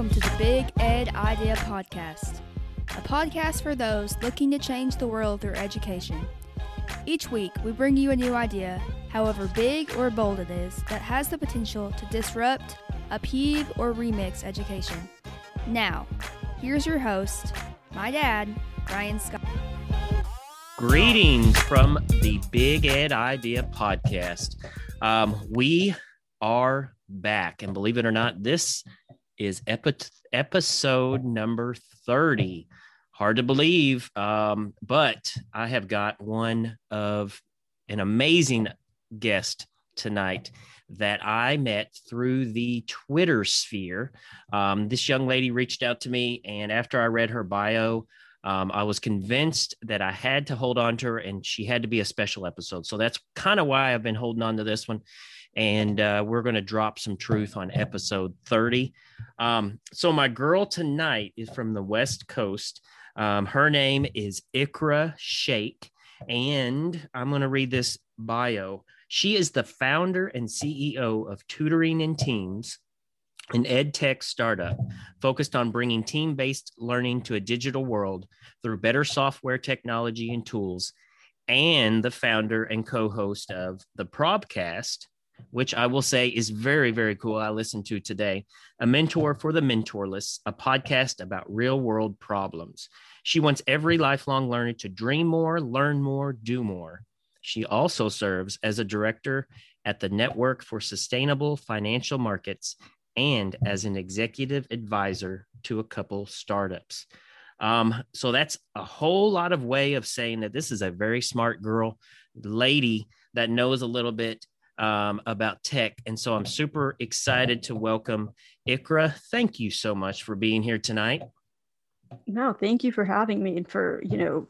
welcome to the Big Ed Idea Podcast, a podcast for those looking to change the world through education. Each week, we bring you a new idea, however big or bold it is, that has the potential to disrupt, upheave, or remix education. Now, here's your host, my dad, Ryan Scott. Greetings from the Big Ed Idea Podcast. Um, we are back, and believe it or not, this is epi- episode number 30. Hard to believe, um, but I have got one of an amazing guest tonight that I met through the Twitter sphere. Um, this young lady reached out to me, and after I read her bio, um, I was convinced that I had to hold on to her and she had to be a special episode. So that's kind of why I've been holding on to this one and uh, we're going to drop some truth on episode 30. Um, so, my girl tonight is from the West Coast. Um, her name is Iqra Shaikh, and I'm going to read this bio. She is the founder and CEO of Tutoring in Teams, an ed tech startup focused on bringing team based learning to a digital world through better software technology and tools, and the founder and co host of the Probcast, which I will say is very, very cool. I listened to today. A Mentor for the Mentorless, a podcast about real world problems. She wants every lifelong learner to dream more, learn more, do more. She also serves as a director at the Network for Sustainable Financial Markets and as an executive advisor to a couple startups. Um, so that's a whole lot of way of saying that this is a very smart girl, lady that knows a little bit um, about tech. And so I'm super excited to welcome Iqra. Thank you so much for being here tonight. No, thank you for having me. And for, you know,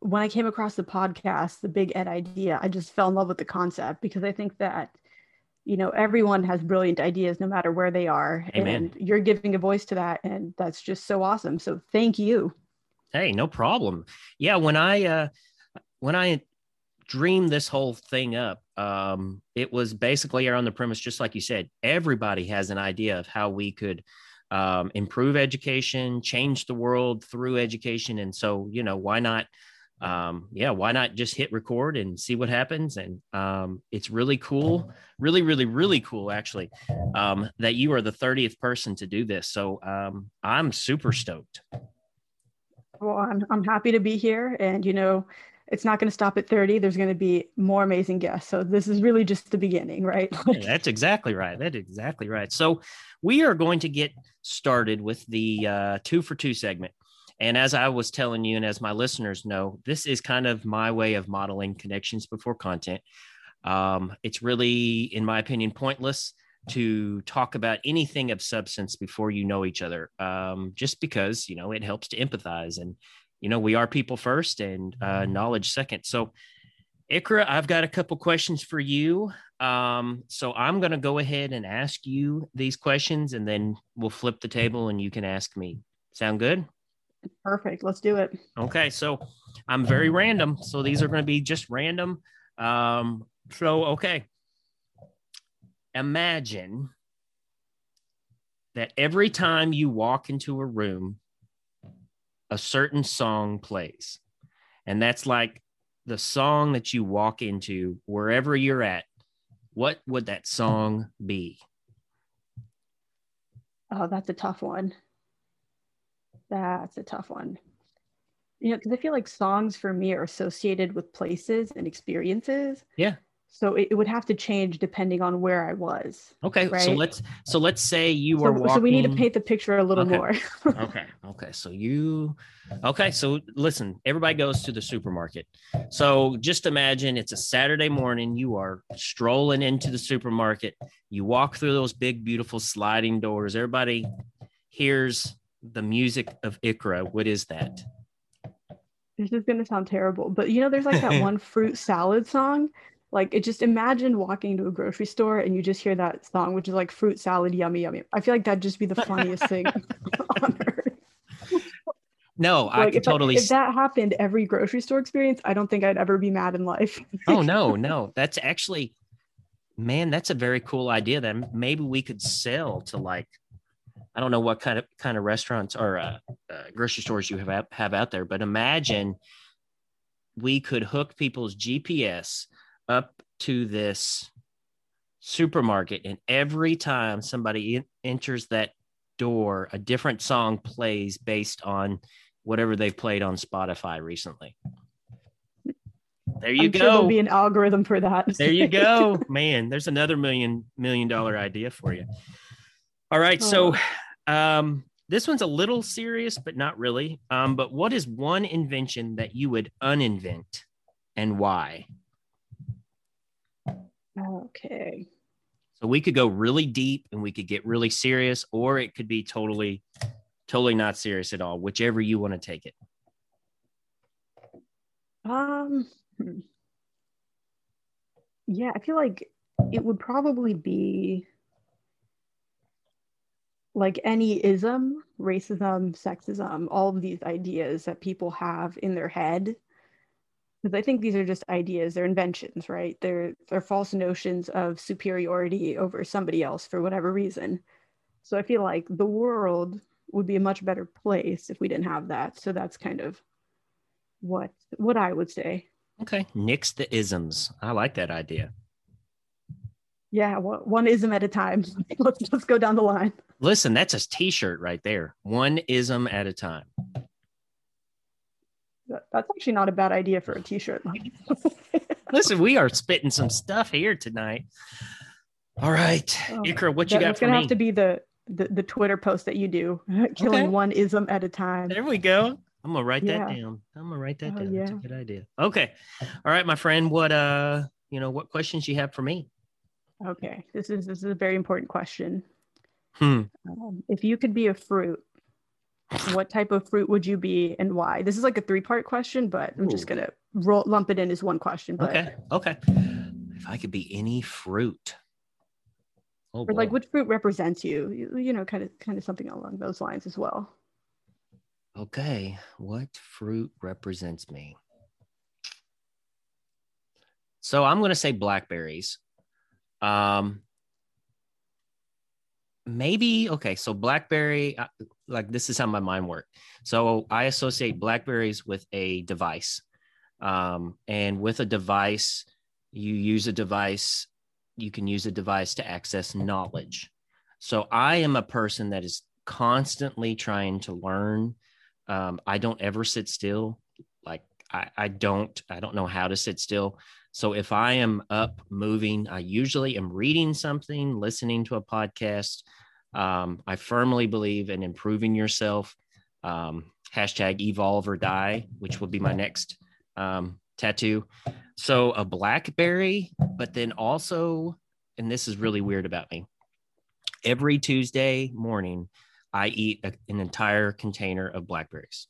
when I came across the podcast, the Big Ed idea, I just fell in love with the concept because I think that, you know, everyone has brilliant ideas no matter where they are. Amen. And you're giving a voice to that. And that's just so awesome. So thank you. Hey, no problem. Yeah. When I, uh, when I dreamed this whole thing up, um, it was basically on the premise, just like you said, everybody has an idea of how we could um, improve education, change the world through education. And so, you know, why not? Um, yeah, why not just hit record and see what happens? And um, it's really cool, really, really, really cool, actually, um, that you are the 30th person to do this. So um, I'm super stoked. Well, I'm, I'm happy to be here. And, you know, it's not going to stop at 30 there's going to be more amazing guests. So this is really just the beginning right? That's exactly right that's exactly right. So we are going to get started with the uh, two for two segment. And as i was telling you and as my listeners know this is kind of my way of modeling connections before content. Um, it's really in my opinion pointless to talk about anything of substance before you know each other. Um, just because you know it helps to empathize and you know, we are people first and uh, knowledge second. So, Iqra, I've got a couple questions for you. Um, so I'm going to go ahead and ask you these questions, and then we'll flip the table, and you can ask me. Sound good? Perfect. Let's do it. Okay. So I'm very random. So these are going to be just random. Um, so okay. Imagine that every time you walk into a room, a certain song plays. And that's like the song that you walk into wherever you're at. What would that song be? Oh, that's a tough one. That's a tough one. You know, because I feel like songs for me are associated with places and experiences. Yeah so it, it, would have to change depending on where I was. Okay, right? so let's so let's say you were so, walking. So we need to paint the picture a little okay. more. okay, okay. So you, okay. So listen, everybody goes to the supermarket. So just imagine it's a Saturday morning. You are strolling into the supermarket. You walk through those big, beautiful sliding doors. Everybody hears the music of Iqra. What is that? This is gonna sound terrible, but you know, there's like that one fruit salad song like it just imagine walking to a grocery store and you just hear that song which is like fruit salad yummy yummy. I feel like that'd just be the funniest thing on earth. No i like, if totally if that happened every grocery store experience i don't think i'd ever be mad in life. Oh no no. That's actually man that's a very cool idea that maybe we could sell to like I don't know what kind of kind of restaurants or uh, uh, grocery stores you have have out there, but imagine we could hook people's GPS up to this supermarket, and every time somebody in, enters that door, a different song plays based on whatever they've played on Spotify recently. There you I'm go. Sure there'll be an algorithm for that. There you go, man. There's another million million dollar idea for you. All right, so um, this one's a little serious, but not really. Um, but what is one invention that you would uninvent, and why? Okay. So we could go really deep, and we could get really serious, or it could be totally, totally not serious at all. Whichever you want to take it. Um. hmm. Yeah, I feel like it would probably be like any ism, racism, sexism, all of these ideas that people have in their head. Because I think these are just ideas, they're inventions, right? They're they're false notions of superiority over somebody else for whatever reason. So I feel like the world would be a much better place if we didn't have that. So that's kind of what what I would say. Okay, nix the isms. I like that idea. Yeah, one, one ism at a time. let's let's go down the line. Listen, that's a T-shirt right there. One ism at a time. That- That's actually not a bad idea for a t-shirt. Listen, we are spitting some stuff here tonight. All right, Oh, Iqra, what you That- got That's gonna me? have to be the, the the Twitter post that you do, killing Okay. one ism at a time. There we go. I'm gonna write that down. I'm gonna write that Oh, down. That's a good idea. Okay. All right, my friend. What uh, you know, what questions you have for me? Okay, this is this is a very important question. Hmm. Um, if you could be a fruit, what type of fruit would you be and why? This is like a three-part question, but I'm just gonna roll, lump it in as one question. But Okay. Okay. If I could be any fruit. Oh, or like which fruit represents you? you? You know, kind of kind of something along those lines as well. Okay. What fruit represents me? So I'm going to say blackberries. Um, maybe okay. So blackberry, uh, like this is how my mind works. So I associate blackberries with a device, um, and with a device, you use a device. You can use a device to access knowledge. So I am a person that is constantly trying to learn. Um, I don't ever sit still. Like I, I don't, I don't know how to sit still. So if I am up moving, I usually am reading something, listening to a podcast. Um, I firmly believe in improving yourself. Um, hashtag evolve or die, which will be my next um, tattoo. So a blackberry, but then also, and this is really weird about me. Every Tuesday morning, I eat a, an entire container of blackberries.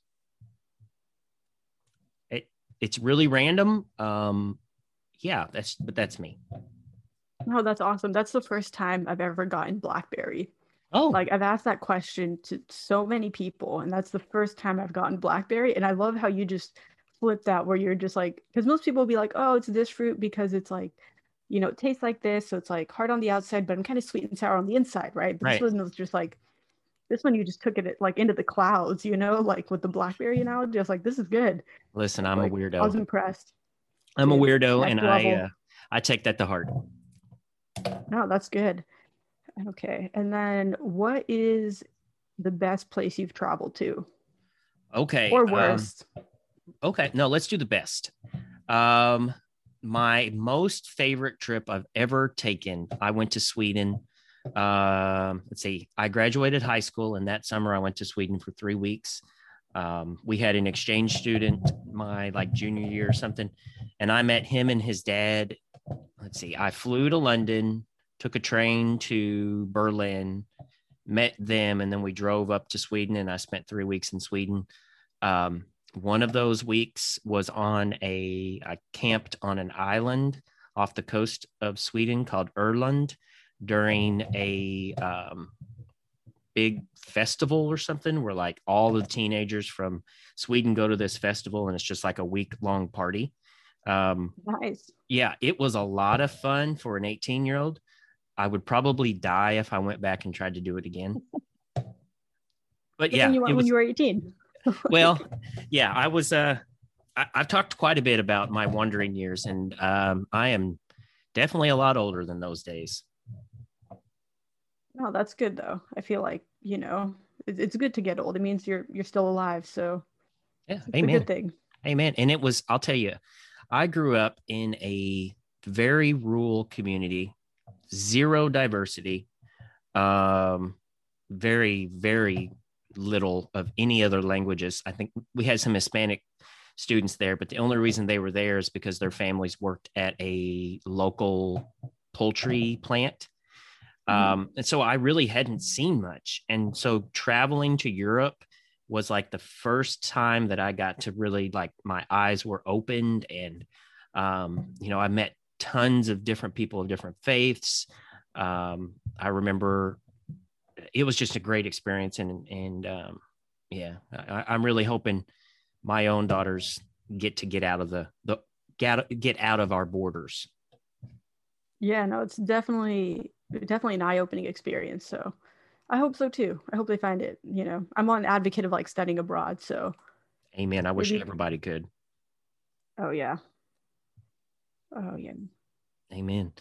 It it's really random. Um, yeah, that's but that's me. Oh, that's awesome. That's the first time I've ever gotten blackberry. Oh, Like I've asked that question to so many people, and that's the first time I've gotten blackberry. And I love how you just flip that where you're just like, because most people will be like, oh, it's this fruit because it's like, you know, it tastes like this, so it's like hard on the outside, but I'm kind of sweet and sour on the inside, right? But Right. this one was just like, this one you just took it like into the clouds, you know, like with the blackberry analogy. I was like, this is good. listen, I'm Like, I was impressed. I'm a weirdo, next and I level. uh, I take that to heart. No, that's good. Okay. And then what is the best place you've traveled to? Okay, Or um, worst? Okay, no, let's do the best. Um, my most favorite trip I've ever taken, I went to Sweden. Um, let's see, I graduated high school, and that summer I went to Sweden for three weeks. Um, we had an exchange student my like junior year or something, and I met him and his dad. Let's see, I flew to London, took a train to Berlin, met them, and then we drove up to Sweden, and I spent three weeks in Sweden. Um, one of those weeks was on a I camped on an island off the coast of Sweden called Öland during a um, big festival or something where like all the teenagers from Sweden go to this festival and it's just like a week long party. Um, Nice. yeah, it was a lot of fun for an 18 year old. I would probably die if I went back and tried to do it again. but yeah, you it was- when you were 18. well, yeah, I was. Uh, I, I've talked quite a bit about my wandering years, and um, I am definitely a lot older than those days. No, that's good though. I feel like you know it, it's good to get old. It means you're you're still alive, so Yeah, it's a amen. good thing. Amen. And it was, I'll tell you, I grew up in a very rural community, zero diversity, um, very, very little of any other languages. I think we had some Hispanic students there, but the only reason they were there is because their families worked at a local poultry plant. Um, and so I really hadn't seen much. And so traveling to Europe was like the first time that I got to really like my eyes were opened and um, you know, I met tons of different people of different faiths. Um, I remember it was just a great experience and and um, yeah, I, I'm really hoping my own daughters get to get out of the the get get out of our borders. Yeah, no, it's definitely definitely an eye-opening experience. So I hope so too. I hope they find it. You know, I'm an advocate of like studying abroad. So Amen. I wish Maybe- everybody could. oh yeah. Oh yeah. Amen.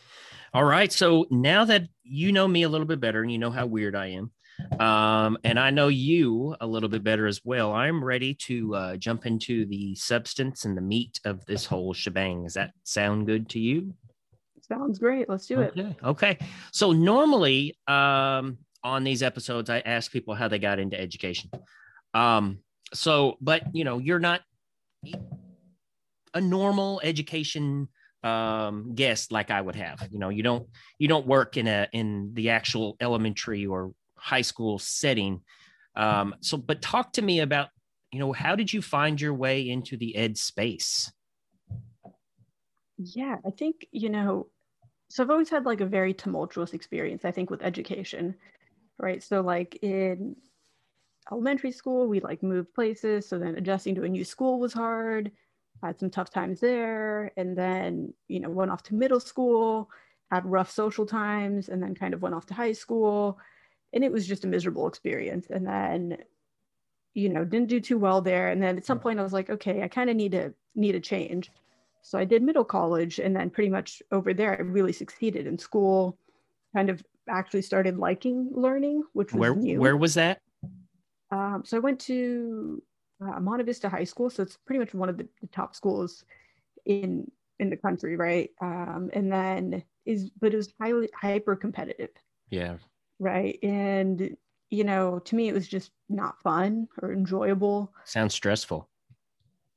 All right. So now that you know me a little bit better and you know how weird I am, um, and I know you a little bit better as well, I'm ready to uh, jump into the substance and the meat of this whole shebang. Does that sound good to you? Sounds great. Let's do it. Okay. Okay. So normally um, on these episodes, I ask people how they got into education. Um, so, but you know, you're not a normal education um guest like I would have. You know, you don't you don't work in a in the actual elementary or high school setting. Um, so but talk to me about, you know, how did you find your way into the ed space? Yeah, I think, you know, so I've always had like a very tumultuous experience, I think, with education, right? So, like in elementary school, we like moved places. So then adjusting to a new school was hard. Had some tough times there. And then, you know, went off to middle school, had rough social times, and then kind of went off to high school. And it was just a miserable experience. And then, you know, didn't do too well there. And then at some point I was like, okay, I kind of need to need a change. So I did middle college, and then pretty much over there, I really succeeded in school. Kind of actually started liking learning, which was Where new. where was that? Um, so I went to uh, Monte Vista High School, so it's pretty much one of the, the top schools in in the country, right? Um, and then is but it was highly hyper competitive, Yeah. right? And you know, to me, it was just not fun or enjoyable Sounds stressful.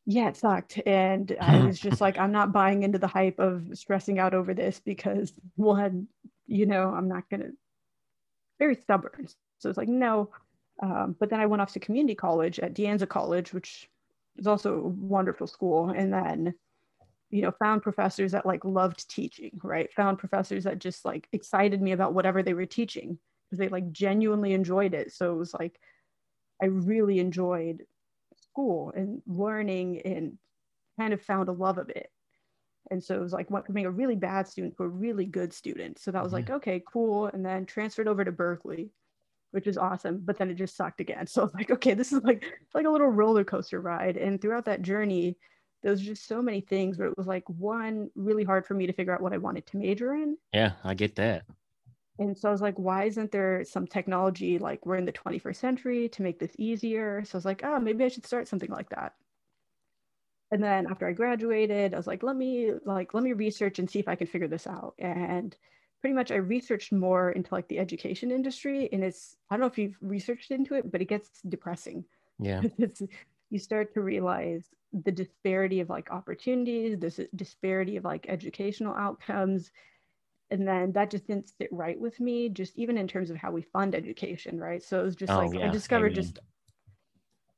yeah, it sucked. And I was just like, I'm not buying into the hype of stressing out over this because one, you know, I'm not gonna very stubborn. So it's like, no. Um, but then I went off to community college at De Anza College, which is also a wonderful school. And then, you know, found professors that like loved teaching, right? Found professors that just like excited me about whatever they were teaching because they like genuinely enjoyed it. So it was like, I really enjoyed school and learning and kind of found a love of it. And so it was like went from being a really bad student to a really good student. So that was like, okay, cool. And then transferred over to Berkeley, which is awesome. But then it just sucked again. So I was like, okay, this is like like a little roller coaster ride. And throughout that journey, there was just so many things where it was like one really hard for me to figure out what I wanted to major in. Yeah, I get that. And so I was like, why isn't there some technology like we're in the 21st century to make this easier? So I was like, oh, maybe I should start something like that. And then after I graduated, I was like, let me like let me research and see if I can figure this out. And pretty much I researched more into like the education industry. And it's I don't know if you've researched into it, but it gets depressing. Yeah. it's, you start to realize the disparity of like opportunities, this disparity of like educational outcomes. And then that just didn't sit right with me, just even in terms of how we fund education, right? So it was just Oh, like I yeah. discovered Amen. just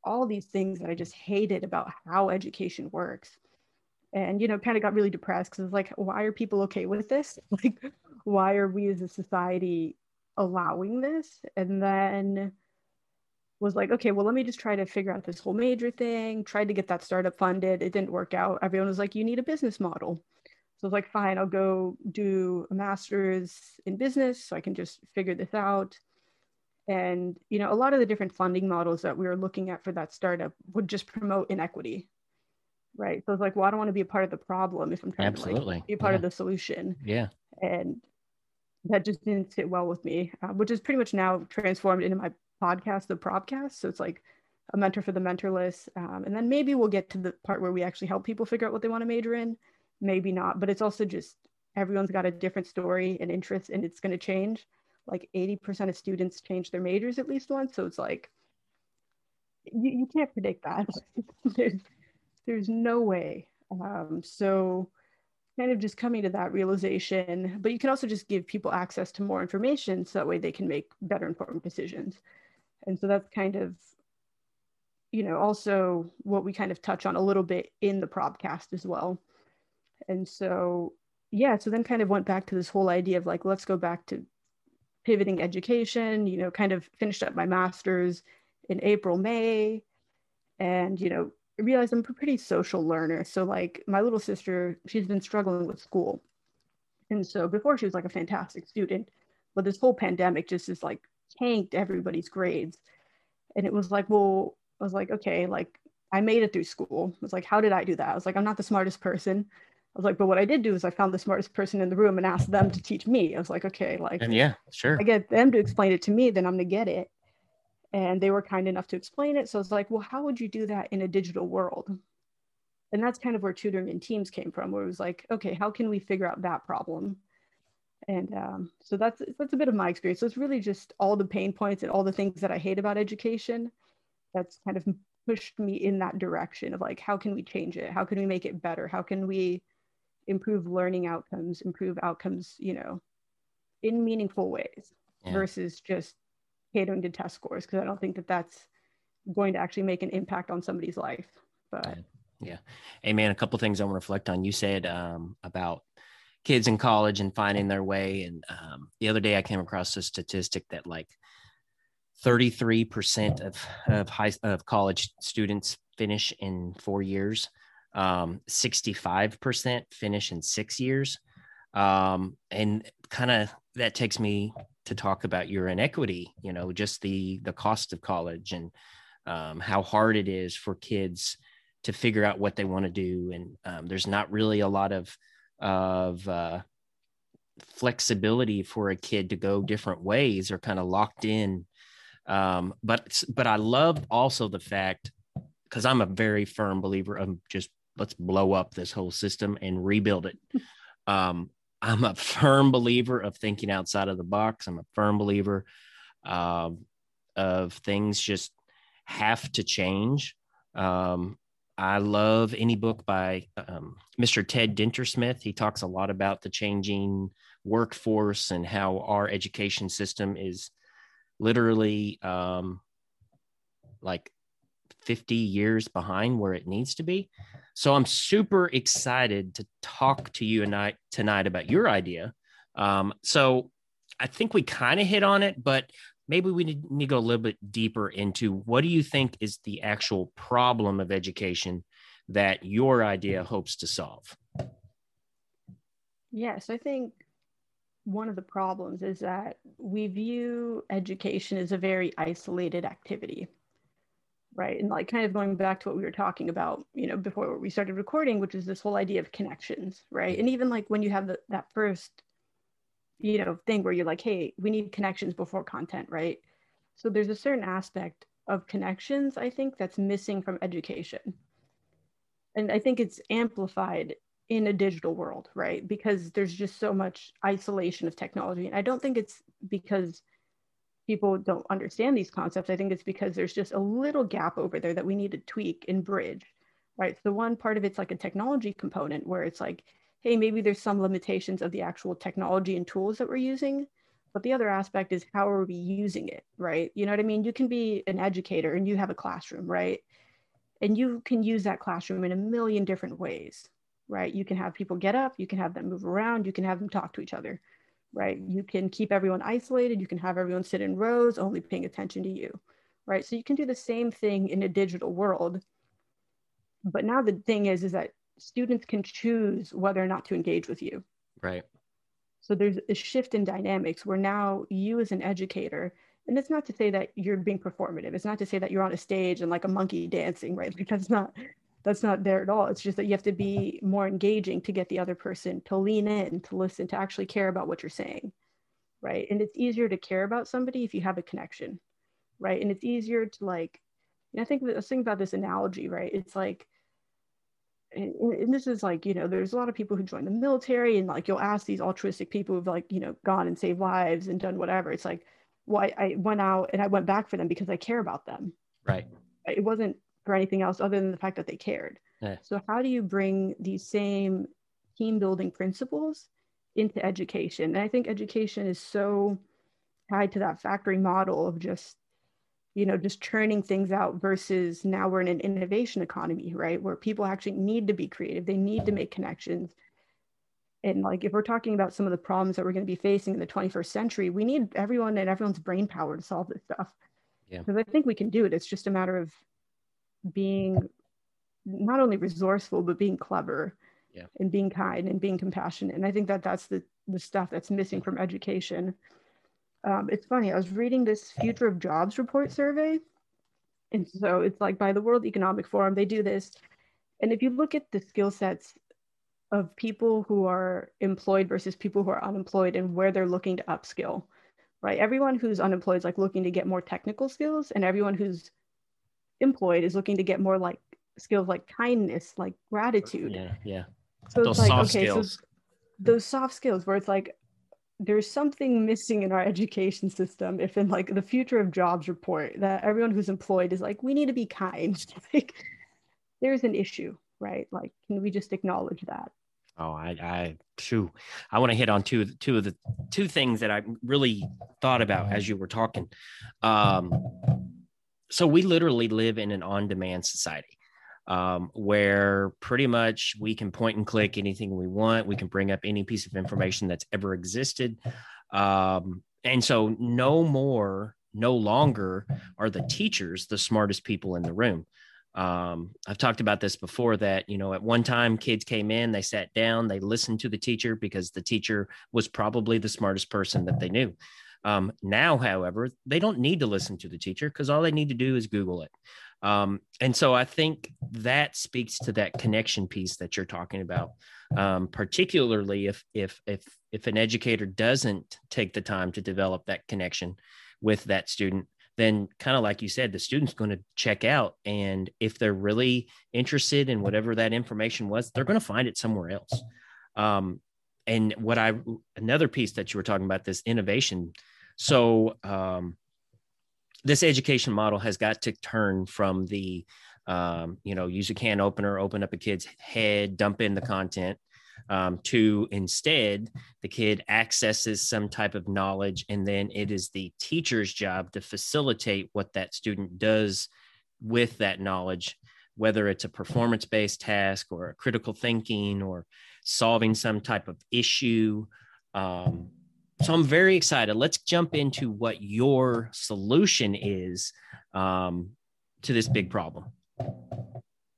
all these things that I just hated about how education works. And, you know, kind of got really depressed because it's like, why are people okay with this? Like, why are we as a society allowing this? And then was like, okay, well, let me just try to figure out this whole major thing. Tried to get that startup funded. It didn't work out. Everyone was like, you need a business model. So I was like, fine, I'll go do a master's in business so I can just figure this out. And you know, a lot of the different funding models that we were looking at for that startup would just promote inequity. Right. So it's like, well, I don't want to be a part of the problem if I'm trying Absolutely. to like, be a part Yeah. of the solution. Yeah. And that just didn't sit well with me, uh, which is pretty much now transformed into my podcast, the Probcast. So it's like a mentor for the mentorless. Um, and then maybe we'll get to the part where we actually help people figure out what they want to major in. Maybe not, but it's also just everyone's got a different story and interest, and it's going to change. Like 80% of students change their majors at least once. So it's like, you, you can't predict that. there's, there's no way. Um, so, kind of just coming to that realization, but you can also just give people access to more information so that way they can make better informed decisions. And so that's kind of, you know, also what we kind of touch on a little bit in the Probcast as well. And so, yeah, so then kind of went back to this whole idea of like, let's go back to pivoting education, you know, kind of finished up my master's in April, May, and, you know, realized I'm a pretty social learner. So like my little sister, she's been struggling with school. And so before she was like a fantastic student, but this whole pandemic just is like tanked everybody's grades. And it was like, well, I was like, okay, like I made it through school. I was like, how did I do that? I was like, I'm not the smartest person. I was like, but what I did do is I found the smartest person in the room and asked them to teach me. I was like, okay, like And yeah, sure. I get them to explain it to me, then I'm gonna get it. And they were kind enough to explain it. So I was like, well, how would you do that in a digital world? And that's kind of where tutoring in teams came from, where it was like, okay, how can we figure out that problem? And um, so that's that's a bit of my experience. So it's really just all the pain points and all the things that I hate about education. That's kind of pushed me in that direction of like, how can we change it? How can we make it better? How can we improve learning outcomes, improve outcomes, you know, in meaningful ways Yeah. versus just catering to test scores because I don't think that that's going to actually make an impact on somebody's life. But yeah, Hey man, a couple things I want to reflect on. You said um, about kids in college and finding their way, and um, the other day I came across a statistic that like 33% of of high of college students finish in four years. Um, 65% finish in six years. Um, and kind of that takes me to talk about your inequity, you know, just the the cost of college and um, how hard it is for kids to figure out what they want to do. And um, there's not really a lot of of uh, flexibility for a kid to go different ways or kind of locked in. Um, but but i love also the fact because i'm a very firm believer of just let's blow up this whole system and rebuild it. Um, i'm a firm believer of thinking outside of the box i'm a firm believer um, of things just have to change um, I love any book by um, Mr. Ted Dintersmith. He talks a lot about the changing workforce and how our education system is literally um, like 50 years behind where it needs to be. So I'm super excited to talk to you I tonight about your idea. Um, so I think we kind of hit on it, but maybe we need, need to go a little bit deeper into what do you think is the actual problem of education that your idea hopes to solve? yes, I think one of the problems is that we view education as a very isolated activity. Right. And like kind of going back to what we were talking about, you know, before we started recording, which is this whole idea of connections. Right. And even like when you have the, that first you know thing where you're like hey we need connections before content right so there's a certain aspect of connections i think that's missing from education and i think it's amplified in a digital world right because there's just so much isolation of technology and i don't think it's because people don't understand these concepts i think it's because there's just a little gap over there that we need to tweak and bridge right so one part of it's like a technology component where it's like hey, maybe there's some limitations of the actual technology and tools that we're using. But the other aspect is how are we using it, right? You know what I mean? You can be an educator and you have a classroom, right? And you can use that classroom in a million different ways, right? You can have people get up, you can have them move around, you can have them talk to each other, right? You can keep everyone isolated, you can have everyone sit in rows, only paying attention to you, right? So you can do the same thing in a digital world. But now the thing is, is that students can choose whether or not to engage with you. Right. So there's a shift in dynamics where now you as an educator and it's not to say that you're being performative it's not to say that you're on a stage and like a monkey dancing right like that's not that's not there at all. It's just that you have to be more engaging to get the other person to lean in to listen to actually care about what you're saying right? And it's easier to care about somebody if you have a connection right? And it's easier to like and i think the thing about this analogy right? It's like and, and this is like you know there's a lot of people who join the military and like you'll ask these altruistic people who've like you know gone and saved lives and done whatever. It's like well I, I went out and i went back for them because i care about them. Right. It wasn't for anything else other than the fact that they cared. Yeah. so how do you bring these same team building principles into education? And i think education is so tied to that factory model of just you know just churning things out versus now we're in an innovation economy right? Where people actually need to be creative. They need to make connections. And like if we're talking about some of the problems that we're going to be facing in the 21st century we need everyone and everyone's brain power to solve this stuff. Yeah. because i think we can do it. It's just a matter of being not only resourceful but being clever Yeah. and being kind and being compassionate. And i think that that's the the stuff that's missing from education. Um, it's funny i was reading this future of jobs report survey. And so it's like by the world economic forum they do this. And if you look at the skill sets of people who are employed versus people who are unemployed and where they're looking to upskill right? Everyone who's unemployed is like looking to get more technical skills and everyone who's employed is looking to get more like skills like kindness like gratitude. Yeah yeah. So those it's like soft okay skills. so those soft skills where it's like there's something missing in our education system if in like the future of jobs report that everyone who's employed is like we need to be kind. Like there's an issue right? Like can we just acknowledge that? Oh, I, I, phew. I want to hit on two, two of the two things that I really thought about as you were talking. Um, so we literally live in an on-demand society um, where pretty much we can point and click anything we want. We can bring up any piece of information that's ever existed, um, and so no more, no longer are the teachers the smartest people in the room um, I've talked about this before that, you know, at one time kids came in, they sat down, they listened to the teacher because the teacher was probably the smartest person that they knew. Um, now, however, they don't need to listen to the teacher because all they need to do is Google it. Um, and so I think that speaks to that connection piece that you're talking about, um, particularly if if if if an educator doesn't take the time to develop that connection with that student then kind of like you said, the student's going to check out. And if they're really interested in whatever that information was, they're going to find it somewhere else. Um, and what I, another piece that you were talking about, this innovation. So, um, this education model has got to turn from the, um, you know, use a can opener, open up a kid's head, dump in the content, um, to instead the kid accesses some type of knowledge and then it is the teacher's job to facilitate what that student does with that knowledge whether it's a performance based task or a critical thinking or solving some type of issue um, so i'm very excited. Let's jump into what your solution is um, to this big problem.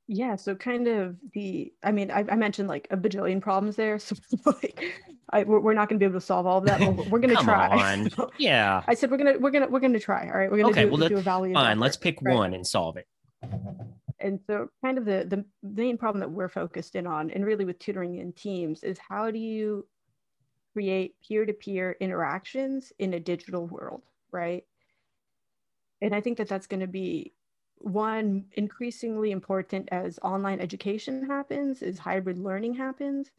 Yeah so kind of the i mean i, I mentioned like a bajillion problems there. So like I, we're, not going to be able to solve all of that but we're going to try. on. yeah. I said we're going to we're going to we're going to try all right? We're going to Okay, do, well, do a value fine let's pick right? one and solve it. And so kind of the the main problem that we're focused in on and really with tutoring in teams is how do you create peer-to-peer interactions in a digital world right? And i think that that's going to be one increasingly important as online education happens as hybrid learning happens.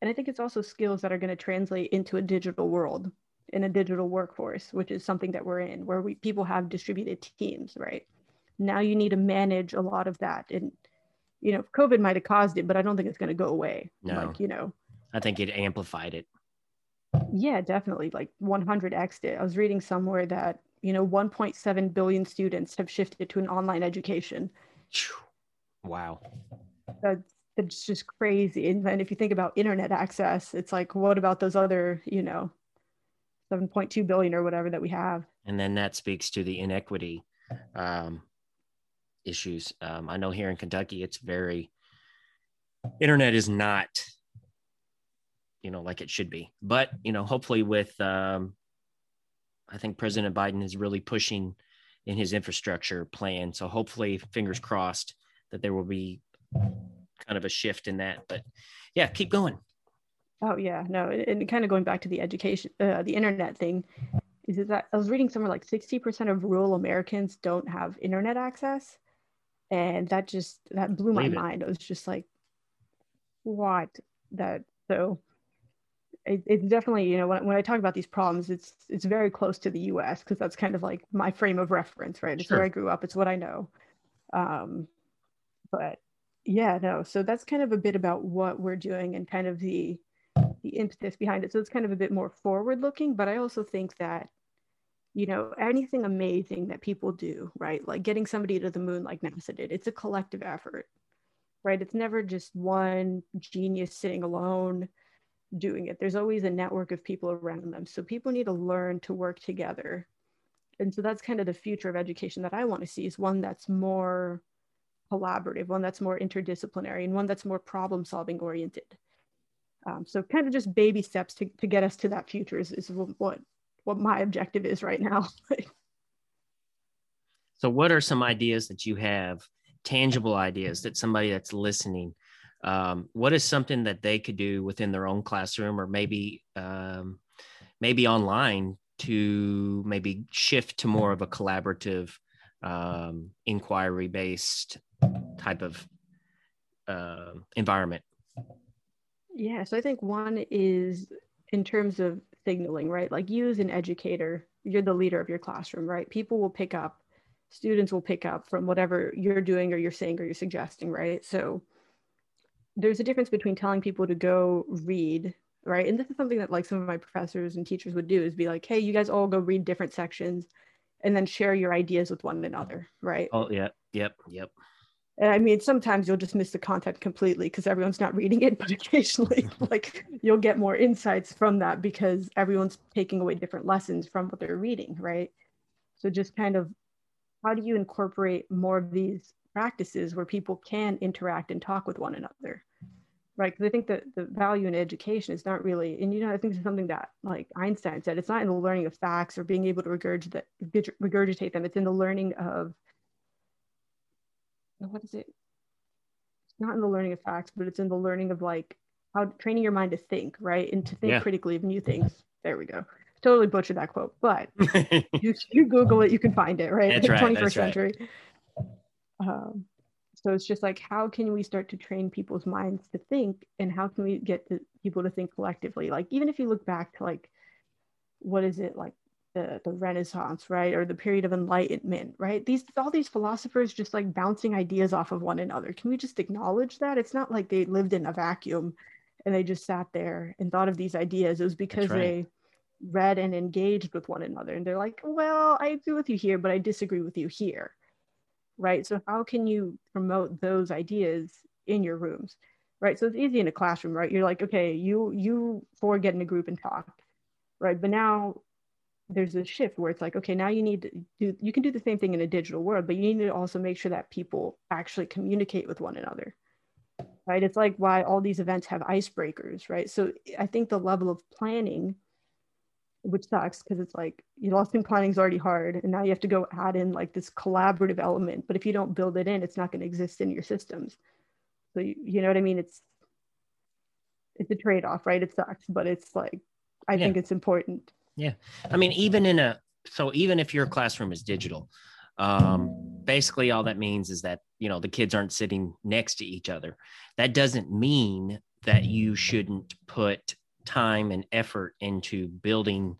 And i think it's also skills that are going to translate into a digital world in a digital workforce which is something that we're in where we people have distributed teams right? Now you need to manage a lot of that. And you know covid might have caused it but i don't think it's going to go away. No. like you know. I think it amplified it yeah definitely like 100x it. I was reading somewhere that you know 1.7 billion students have shifted to an online education. Wow. That's that's just crazy. And then if you think about internet access it's like what about those other you know 7.2 billion or whatever that we have? And then that speaks to the inequity um, issues. Um, I know here in Kentucky, it's very internet is not, you know, like it should be. But you know, hopefully with um, I think President Biden is really pushing in his infrastructure plan. So hopefully, fingers crossed that there will be kind of a shift in that. But yeah, keep going. Oh yeah, no, and kind of going back to the education, uh, the internet thing, is that I was reading somewhere like sixty percent of rural Americans don't have internet access, and that just that blew my mind. It was just like, what that so. It, it's definitely you know when, when I talk about these problems, it's it's very close to the U.S. because that's kind of like my frame of reference, right? It's sure. where I grew up. It's what I know. Um, but yeah, no. So that's kind of a bit about what we're doing and kind of the the impetus behind it. So it's kind of a bit more forward looking, but I also think that, you know, anything amazing that people do, right? Like getting somebody to the moon like NASA did, it's a collective effort, right? It's never just one genius sitting alone doing it. There's always a network of people around them. So people need to learn to work together. And so that's kind of the future of education that I want to see is one that's more collaborative, one that's more interdisciplinary, and one that's more problem solving oriented. Um, so kind of just baby steps to, to get us to that future is, is what what my objective is right now. so what are some ideas that you have, tangible ideas that somebody that's listening, um, what is something that they could do within their own classroom or maybe um, maybe online to maybe shift to more of a collaborative um, inquiry based type of uh, environment yeah, so I think one is in terms of signaling, right? Like you as an educator, you're the leader of your classroom, right? People will pick up, students will pick up from whatever you're doing or you're saying or you're suggesting, right? So there's a difference between telling people to go read, right? And this is something that like some of my professors and teachers would do is be like, hey, you guys all go read different sections and then share your ideas with one another, right? Oh, yeah. Yep. Yep. And I mean, sometimes you'll just miss the content completely because everyone's not reading it, but occasionally, like, you'll get more insights from that because everyone's taking away different lessons from what they're reading, right? So, just kind of how do you incorporate more of these practices where people can interact and talk with one another? Right. Because I think that the value in education is not really, and you know, I think it's something that like Einstein said, it's not in the learning of facts or being able to regurgitate, regurgitate them, it's in the learning of what is it? It's not in the learning of facts, but it's in the learning of like how training your mind to think, right? And to think yeah. critically of new things. There we go. Totally butchered that quote, but you, you Google it, you can find it, right? That's right 21st that's century. Um, so it's just like, how can we start to train people's minds to think, and how can we get the people to think collectively? Like, even if you look back to like, what is it like the, the Renaissance, right, or the period of enlightenment, right? These all these philosophers just like bouncing ideas off of one another. Can we just acknowledge that? It's not like they lived in a vacuum and they just sat there and thought of these ideas. It was because right. they read and engaged with one another. And they're like, well, I agree with you here, but I disagree with you here. Right. So how can you promote those ideas in your rooms? Right. So it's easy in a classroom, right? You're like, okay, you you four get in a group and talk. Right. But now there's a shift where it's like okay now you need to do you can do the same thing in a digital world but you need to also make sure that people actually communicate with one another right it's like why all these events have icebreakers right so i think the level of planning which sucks because it's like you lost in planning is already hard and now you have to go add in like this collaborative element but if you don't build it in it's not going to exist in your systems so you, you know what i mean it's it's a trade-off right it sucks but it's like i yeah. think it's important yeah. I mean, even in a, so even if your classroom is digital, um, basically all that means is that, you know, the kids aren't sitting next to each other. That doesn't mean that you shouldn't put time and effort into building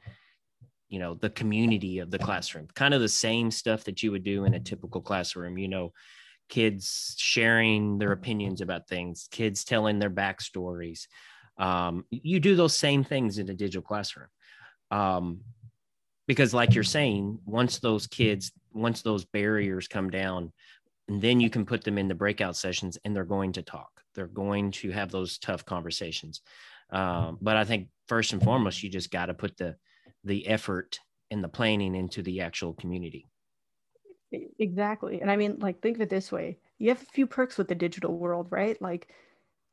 you know the community of the classroom. Kind of the same stuff that you would do in a typical classroom you know kids sharing their opinions about things kids telling their backstories. Um, you do those same things in a digital classroom. Um, because like you're saying once those kids once those barriers come down and then you can put them in the breakout sessions and they're going to talk. They're going to have those tough conversations um, but i think first and foremost you just got to put the the effort and the planning into the actual community exactly and i mean like think of it this way you have a few perks with the digital world right like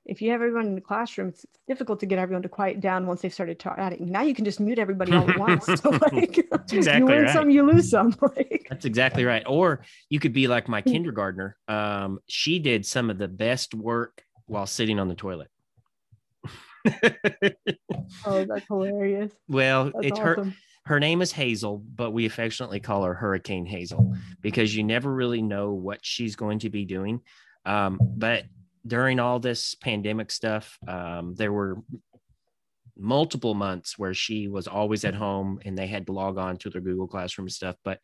if you have everyone in the classroom, it's difficult to get everyone to quiet down once they've started chatting. Now you can just mute everybody all at once. So like exactly you win right. some, you lose some. Like That's exactly right. Or you could be like my kindergartner. Um, she did some of the best work while sitting on the toilet. Oh, that's hilarious. well, That's it's her awesome. her name is Hazel, but we affectionately call her Hurricane Hazel because you never really know what she's going to be doing. Um, but during all this pandemic stuff, um, there were multiple months where she was always at home and they had to log on to their Google Classroom stuff. But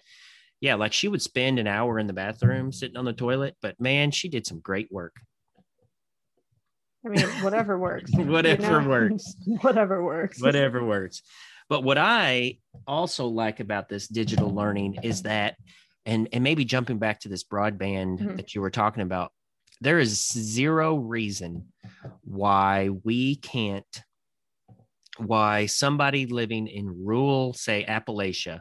yeah, like she would spend an hour in the bathroom sitting on the toilet, but man, she did some great work. I mean, whatever works. Whatever know? works. whatever works. whatever works. But what I also like about this digital learning is that, and and maybe jumping back to this broadband Mhm. that you were talking about, there is zero reason why we can't, why somebody living in rural, say Appalachia,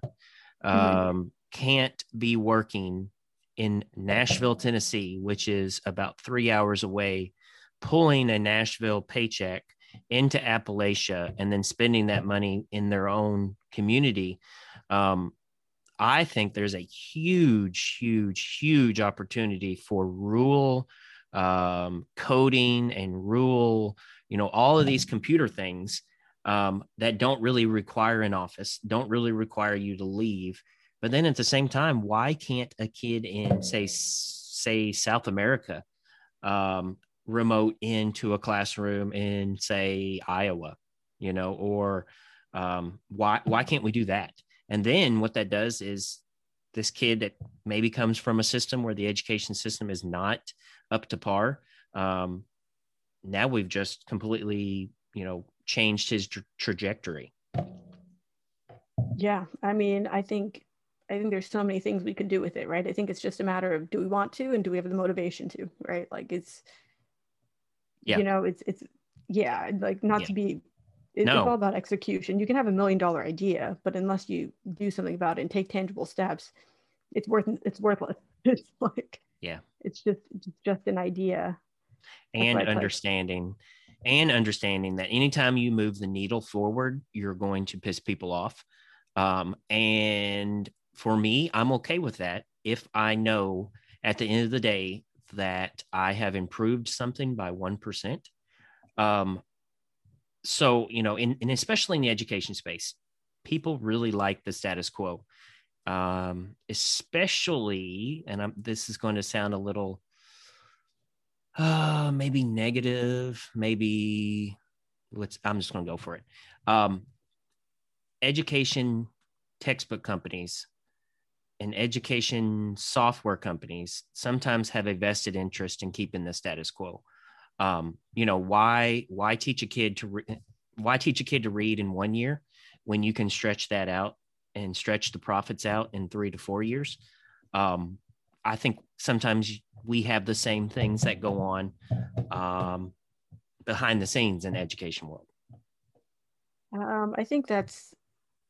um, can't be working in Nashville, Tennessee, which is about three hours away, pulling a Nashville paycheck into Appalachia and then spending that money in their own community. Um, I think there's a huge, huge, huge opportunity for rural um, coding and rural, you know, all of these computer things um, that don't really require an office, don't really require you to leave. But then at the same time, why can't a kid in say say South America um, remote into a classroom in say Iowa, you know, or um, why why can't we do that? And then what that does is this kid that maybe comes from a system where the education system is not up to par. Um, now we've just completely, you know, changed his tra- trajectory. Yeah, I mean, I think I think there's so many things we could do with it, right? I think it's just a matter of do we want to and do we have the motivation to, right? Like it's Yeah. you know, it's it's yeah, like not Yeah. to be it's No. all about execution. You can have a million dollar idea, but unless you do something about it and take tangible steps, it's worth it's worthless. It's like Yeah. it's just it's just an idea. And why it's like- understanding and understanding that anytime you move the needle forward you're going to piss people off um, and for me i'm okay with that if i know at the end of the day that i have improved something by 1% um, so you know in, and especially in the education space people really like the status quo. Um, especially and I'm, this is going to sound a little uh maybe negative maybe let's i'm just going to go for it. Um education textbook companies and education software companies sometimes have a vested interest in keeping the status quo um you know why why teach a kid to re- why teach a kid to read in one year when you can stretch that out and stretch the profits out in three to four years um i think sometimes we have the same things that go on um, behind the scenes in the education world. Um, I think that's,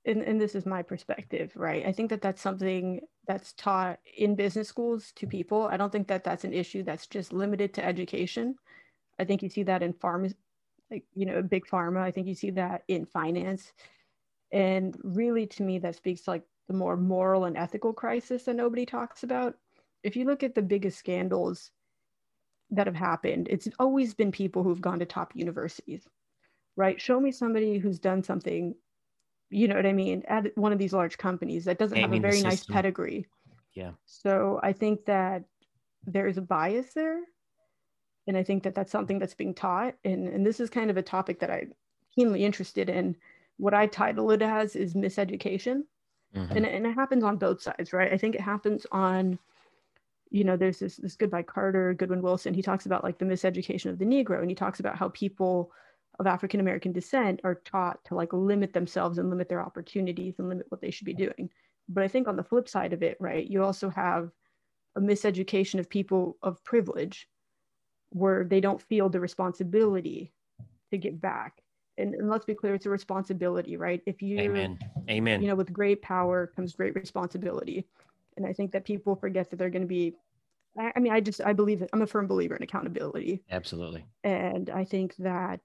and, and this is my perspective, right? I think that that's something that's taught in business schools to people. I don't think that that's an issue that's just limited to education. I think you see that in pharma, like, you know, big pharma. I think you see that in finance. And really, to me, that speaks to like the more moral and ethical crisis that nobody talks about. If you look at the biggest scandals that have happened, it's always been people who've gone to top universities right? Show me somebody who's done something, you know what I mean, at one of these large companies that doesn't have a very nice pedigree. Yeah. So I think that there is a bias there. And I think that that's something that's being taught. And, and this is kind of a topic that I'm keenly interested in. What I title it as is miseducation. Mhm. And, and it happens on both sides, right? I think it happens on, you know, there's this, this Goodbye Carter, Goodwin Wilson. He talks about like the miseducation of the Negro. And he talks about how people of African American descent are taught to like limit themselves and limit their opportunities and limit what they should be doing. But I think on the flip side of it, right, you also have a miseducation of people of privilege where they don't feel the responsibility to give back. And, and let's be clear, it's a responsibility, right? If you Amen. Amen. you know, with great power comes great responsibility. And I think that people forget that they're going to be I, mean, I just I believe that I'm a firm believer in accountability, Absolutely. and I think that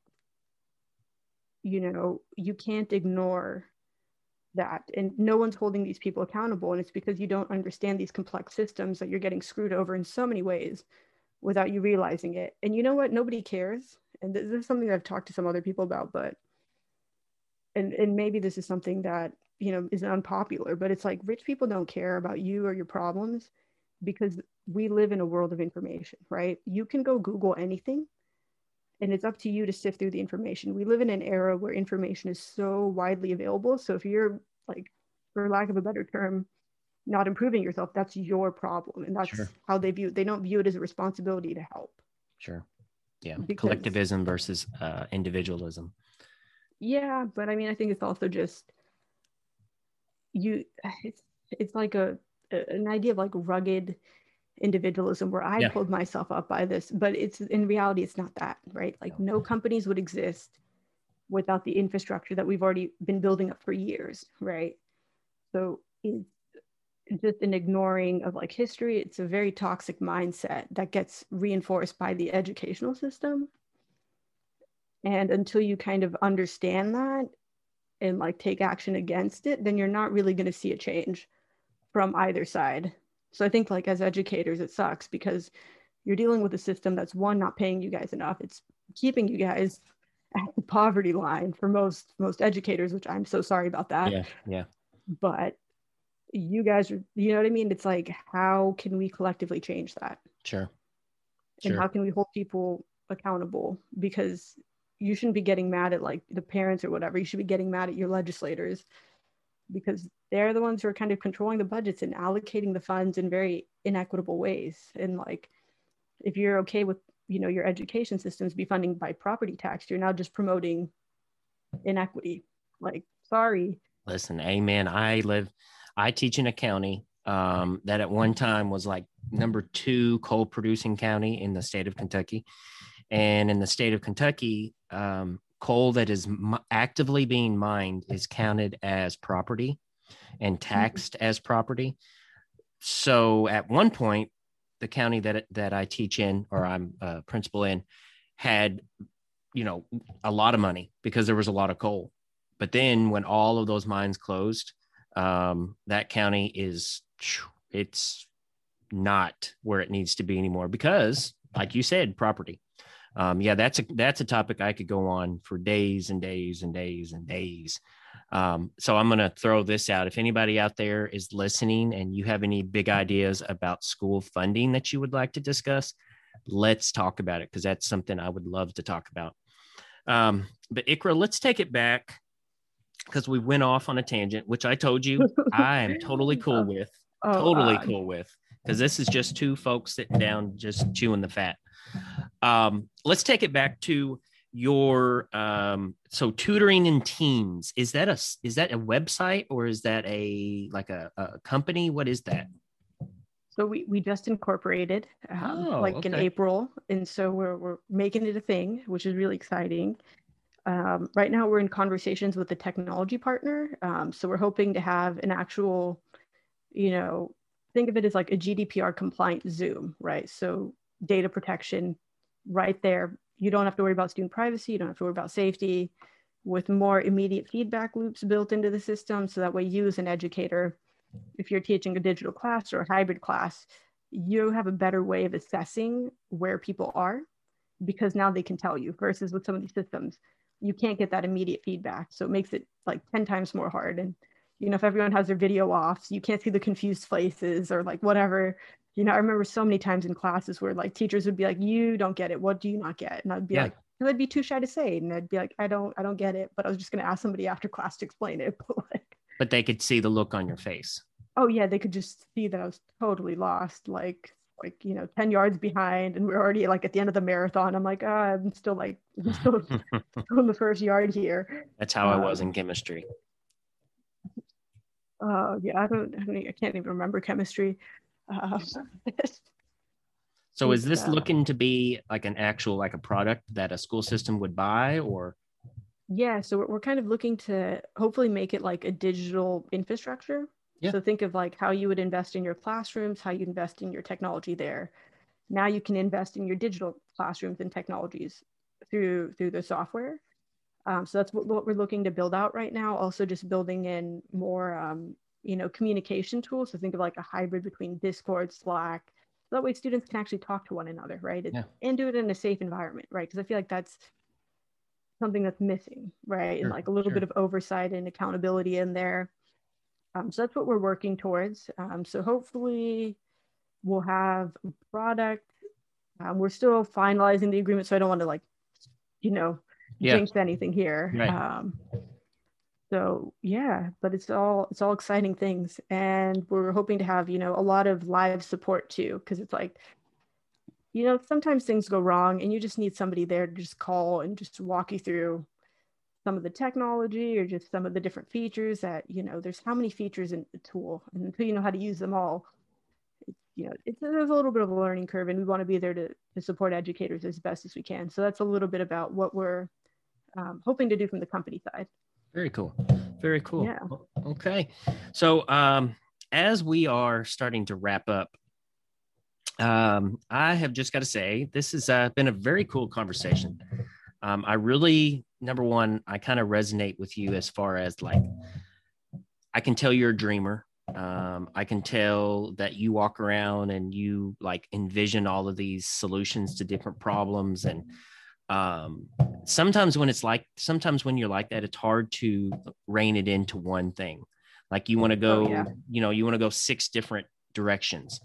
you know you can't ignore that. And no one's holding these people accountable. And it's because you don't understand these complex systems that you're getting screwed over in so many ways without you realizing it. And you know what? Nobody cares. And this is something i've talked to some other people about but and and maybe this is something that you know is unpopular but it's like rich people don't care about you or your problems because we live in a world of information right? You can go google anything and it's up to you to sift through the information we live in an era where information is so widely available so if you're like for lack of a better term not improving yourself that's your problem and that's Sure. how they view it they don't view it as a responsibility to help Sure. Yeah. Because- Collectivism versus uh, individualism. yeah but i mean i think it's also just you it's it's like a, a- an idea of like rugged individualism where i Yeah. pulled myself up by this but it's in reality it's not that right? Like no. companies would exist without the infrastructure that we've already been building up for years right? So it's just an ignoring of like history it's a very toxic mindset that gets reinforced by the educational system. And until you kind of understand that and like take action against it then you're not really going to see a change from either side so i think like as educators it sucks because you're dealing with a system that's one not paying you guys enough it's keeping you guys at the poverty line for most most educators which i'm so sorry about that yeah. Yeah. but you guys are you know what i mean it's like how can we collectively change that Sure. and Sure. how can we hold people accountable because you shouldn't be getting mad at like the parents or whatever you should be getting mad at your legislators because they're the ones who are kind of controlling the budgets and allocating the funds in very inequitable ways and like if you're okay with you know your education systems be funding by property tax you're now just promoting inequity like sorry Listen, amen. I live, I teach in a county um, that at one time was like number two coal producing county in the state of Kentucky. And in the state of Kentucky, um, coal that is m- actively being mined is counted as property and taxed as property. So at one point, the county that that I teach in, or I'm a principal in, had, you know, a lot of money because there was a lot of coal. But then when all of those mines closed, um, that county is it's not where it needs to be anymore because, like you said, property. Um, yeah, that's a that's a topic I could go on for days and days and days and days. Um, so I'm going to throw this out. If anybody out there is listening and you have any big ideas about school funding that you would like to discuss, let's talk about it because that's something I would love to talk about. Um, but Iqra, let's take it back because we went off on a tangent, which I told you I am totally cool with. Oh, totally uh, cool with because this is just two folks sitting down just chewing the fat. Um, let's take it back to your um so tutoring in teams is that a is that a website or is that a like a, a company what is that So we, we just incorporated um, Oh, like in. April. And so we're, we're making it a thing, which is really exciting. Um, right now we're in conversations with the technology partner. Um, so we're hoping to have an actual, you know, think of it as like a GDPR compliant Zoom, right? So data protection right there. You don't have to worry about student privacy. You don't have to worry about safety with more immediate feedback loops built into the system. So that way you as an educator if you're teaching a digital class or a hybrid class, you have a better way of assessing where people are because now they can tell you versus with some of these systems, you can't get that immediate feedback. So it makes it like 10 times more hard. And, you know, if everyone has their video off, so you can't see the confused faces or like whatever. You know, I remember so many times in classes where like teachers would be like, you don't get it. What do you not get? And I'd be Yeah. like, and I'd be too shy to say. it. And I'd be like, I don't, I don't get it. But I was just going to ask somebody after class to explain it. But like, but they could see the look on your face oh yeah they could just see that i was totally lost like like you know 10 yards behind and we're already like at the end of the marathon i'm like ah, i'm still like i'm still, still in the first yard here that's how i was Um, in chemistry uh yeah i don't i, don't, I can't even remember chemistry uh, so is this uh, looking to be like an actual like a product that a school system would buy or yeah so we're, we're kind of looking to hopefully make it like a digital infrastructure Yeah. So think of like how you would invest in your classrooms, how you invest in your technology there. Now you can invest in your digital classrooms and technologies through through the software. Um, so that's what, what, we're looking to build out right now. Also, just building in more, um, you know, communication tools. So think of like a hybrid between Discord, Slack. So that way, students can actually talk to one another, right? Yeah. And do it in a safe environment, right? Because I feel like that's something that's missing, right? Sure, and like a little sure. bit of oversight and accountability in there. Um, so that's what we're working towards. Um, so hopefully, we'll have a product. Um, we're still finalizing the agreement, so I don't want to like, you know, yeah. jinx anything here. Right. So yeah, but it's all it's all exciting things, and we're hoping to have you know a lot of live support too, because it's like, you know, sometimes things go wrong, and you just need somebody there to just call and just walk you through some of the technology or just some of the different features that you know. There's how many features in the tool, and until you know how to use them all, you know, it's there's a little bit of a learning curve, and we want to be there to to support educators as best as we can. So that's a little bit about what we're um, hoping to do from the company side. Very cool. Very cool. Yeah. Okay. So um, as we are starting to wrap up, um, I have just got to say this has uh, been a very cool conversation. Um, I really, number one, I kind of resonate with you as far as like, I can tell you're a dreamer. Um, I can tell that you walk around and you like envision all of these solutions to different problems and um, sometimes when it's like sometimes when you're like that it's hard to rein it into one thing. Like you want to go oh, yeah. you know you want to go six different directions.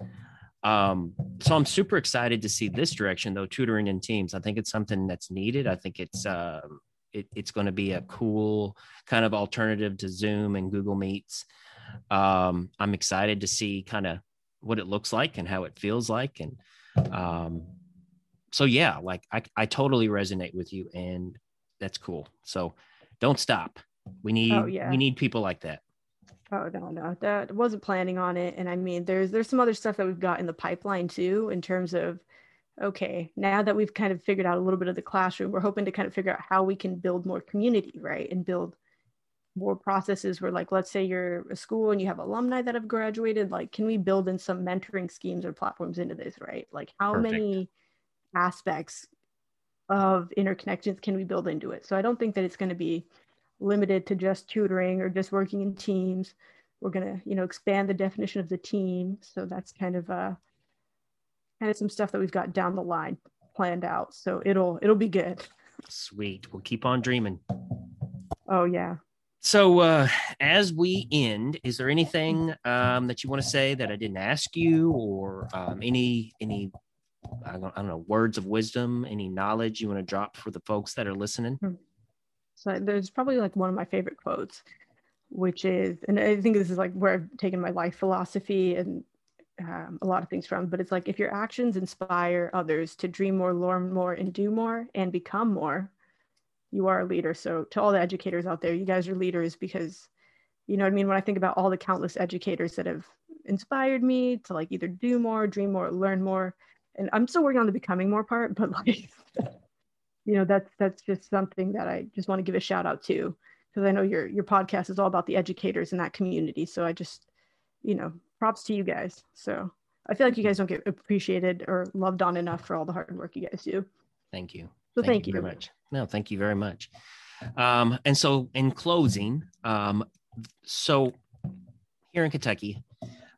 Um, so i'm super excited to see this direction though tutoring in teams. I think it's something that's needed. I think it's uh, it, it's going to be a cool kind of alternative to zoom and google meets. Um, i'm excited to see kind of what it looks like and how it feels like and um, so yeah, like I, I totally resonate with you and that's cool. So don't stop. We need oh, yeah. we need people like that. Oh no, no, that wasn't planning on it. And I mean, there's there's some other stuff that we've got in the pipeline too, in terms of okay, now that we've kind of figured out a little bit of the classroom, we're hoping to kind of figure out how we can build more community, right? And build more processes where like let's say you're a school and you have alumni that have graduated, like can we build in some mentoring schemes or platforms into this, right? Like how Perfect. many aspects of interconnections can we build into it. So I don't think that it's going to be limited to just tutoring or just working in teams. We're going to, you know, expand the definition of the team. So that's kind of uh kind of some stuff that we've got down the line planned out. So it'll it'll be good. Sweet. We'll keep on dreaming. Oh yeah. So uh as we end, is there anything um that you want to say that I didn't ask you or um any any I don't, I don't know, words of wisdom, any knowledge you want to drop for the folks that are listening? Hmm. So there's probably like one of my favorite quotes, which is, and I think this is like where I've taken my life philosophy and um, a lot of things from, but it's like if your actions inspire others to dream more, learn more, and do more, and become more, you are a leader. So to all the educators out there, you guys are leaders because, you know what I mean? When I think about all the countless educators that have inspired me to like either do more, dream more, learn more, and I'm still working on the becoming more part, but like, you know, that's that's just something that I just want to give a shout out to because I know your your podcast is all about the educators in that community. So I just, you know, props to you guys. So I feel like you guys don't get appreciated or loved on enough for all the hard work you guys do. Thank you. So thank, thank you. very much. No, thank you very much. Um, and so in closing, um, so here in Kentucky,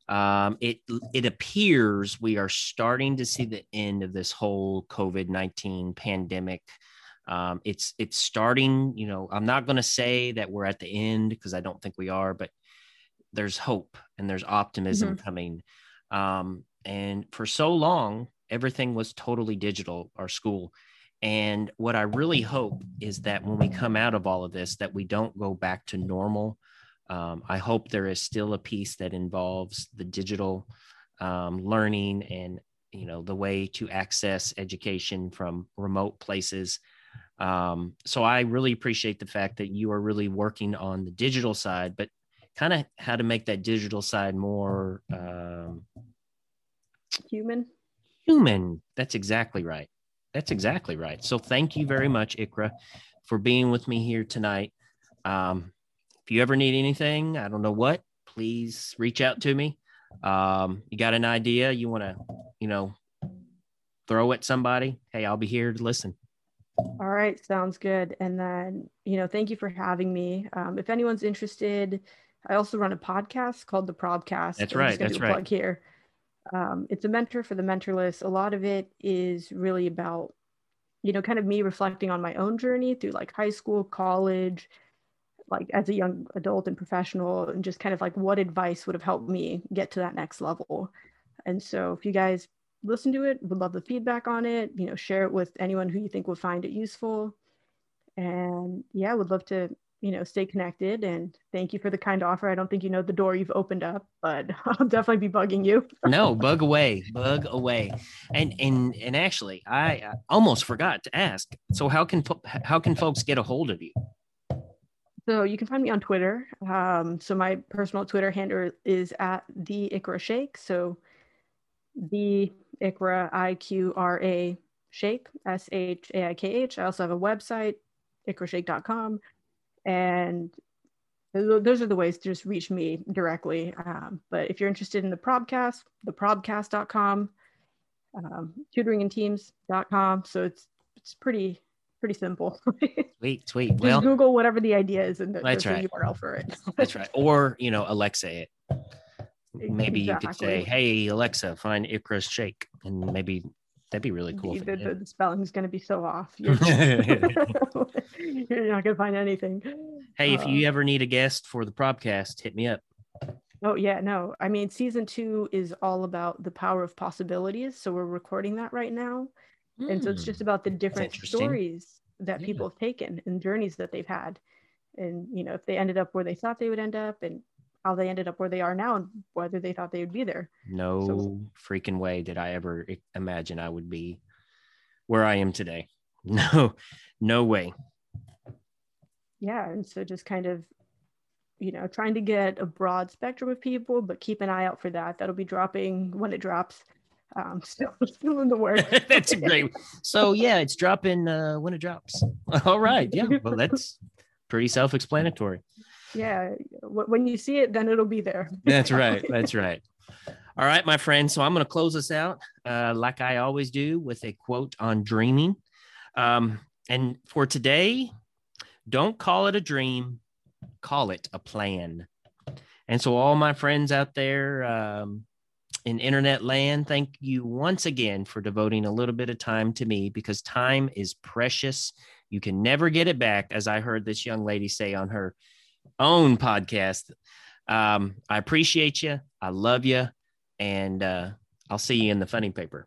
um, it it appears we are starting to see the end of this whole COVID nineteen pandemic. Um, it's it's starting. You know, I'm not going to say that we're at the end because I don't think we are, but there's hope and there's optimism mm-hmm. coming. Um, and for so long, everything was totally digital. Our school. And what I really hope is that when we come out of all of this, that we don't go back to normal um, I hope there is still a piece that involves the digital um, learning and you know the way to access education from remote places. Um, so I really appreciate the fact that you are really working on the digital side, but kind of how to make that digital side more um, human. Human. That's exactly right. That's exactly right. So thank you very much, Iqra, for being with me here tonight. Um, if you ever need anything, I don't know what, please reach out to me. Um, you got an idea you want to, you know, throw at somebody? Hey, I'll be here to listen. All right, sounds good. And then, you know, thank you for having me. Um, if anyone's interested, I also run a podcast called the Probcast. That's right. That's right. Plug here. Um, it's a mentor for the mentorless. A lot of it is really about, you know, kind of me reflecting on my own journey through like high school, college, like as a young adult and professional, and just kind of like what advice would have helped me get to that next level. And so, if you guys listen to it, would love the feedback on it, you know, share it with anyone who you think would find it useful. And yeah, would love to you know, stay connected. And thank you for the kind offer. I don't think you know the door you've opened up, but I'll definitely be bugging you. no, bug away, bug away. And and and actually, I almost forgot to ask. So how can how can folks get a hold of you? So you can find me on Twitter. Um, so my personal Twitter handle is at the Iqra Shaikh. So the Iqra I Q R A Shaikh S H A I K H. I also have a website, iqrashaikh.com and those are the ways to just reach me directly. Um, but if you're interested in the Probcast, theprobcast.com, um, tutoringinteams.com. So it's it's pretty pretty simple. sweet, sweet. Just well, Google whatever the idea is, and that's right. a URL for it. that's right. Or you know, Alexa it. Maybe exactly. you could say, "Hey Alexa, find Iqra Shaikh," and maybe That'd be really cool. The, the, the spelling is going to be so off. You're, you're not going to find anything. Hey, if you uh, ever need a guest for the podcast, hit me up. Oh yeah, no. I mean, season two is all about the power of possibilities. So we're recording that right now, mm. and so it's just hmm. about the different stories that yeah. people have taken and journeys that they've had, and you know, if they ended up where they thought they would end up, and how they ended up where they are now and whether they thought they would be there. No so, freaking way did I ever imagine I would be where I am today. No, no way. Yeah. And so just kind of, you know, trying to get a broad spectrum of people, but keep an eye out for that. That'll be dropping when it drops. Um, still, still in the works. that's great. So yeah, it's dropping uh, when it drops. All right. Yeah. Well, that's pretty self-explanatory yeah when you see it then it'll be there that's right that's right all right my friend so i'm going to close this out uh, like i always do with a quote on dreaming um, and for today don't call it a dream call it a plan and so all my friends out there um, in internet land thank you once again for devoting a little bit of time to me because time is precious you can never get it back as i heard this young lady say on her own podcast. Um, I appreciate you. I love you. And uh, I'll see you in the funny paper.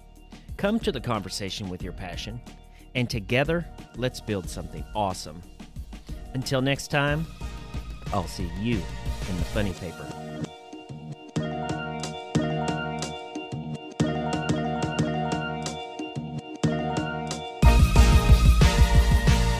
Come to the conversation with your passion, and together, let's build something awesome. Until next time, I'll see you in the funny paper.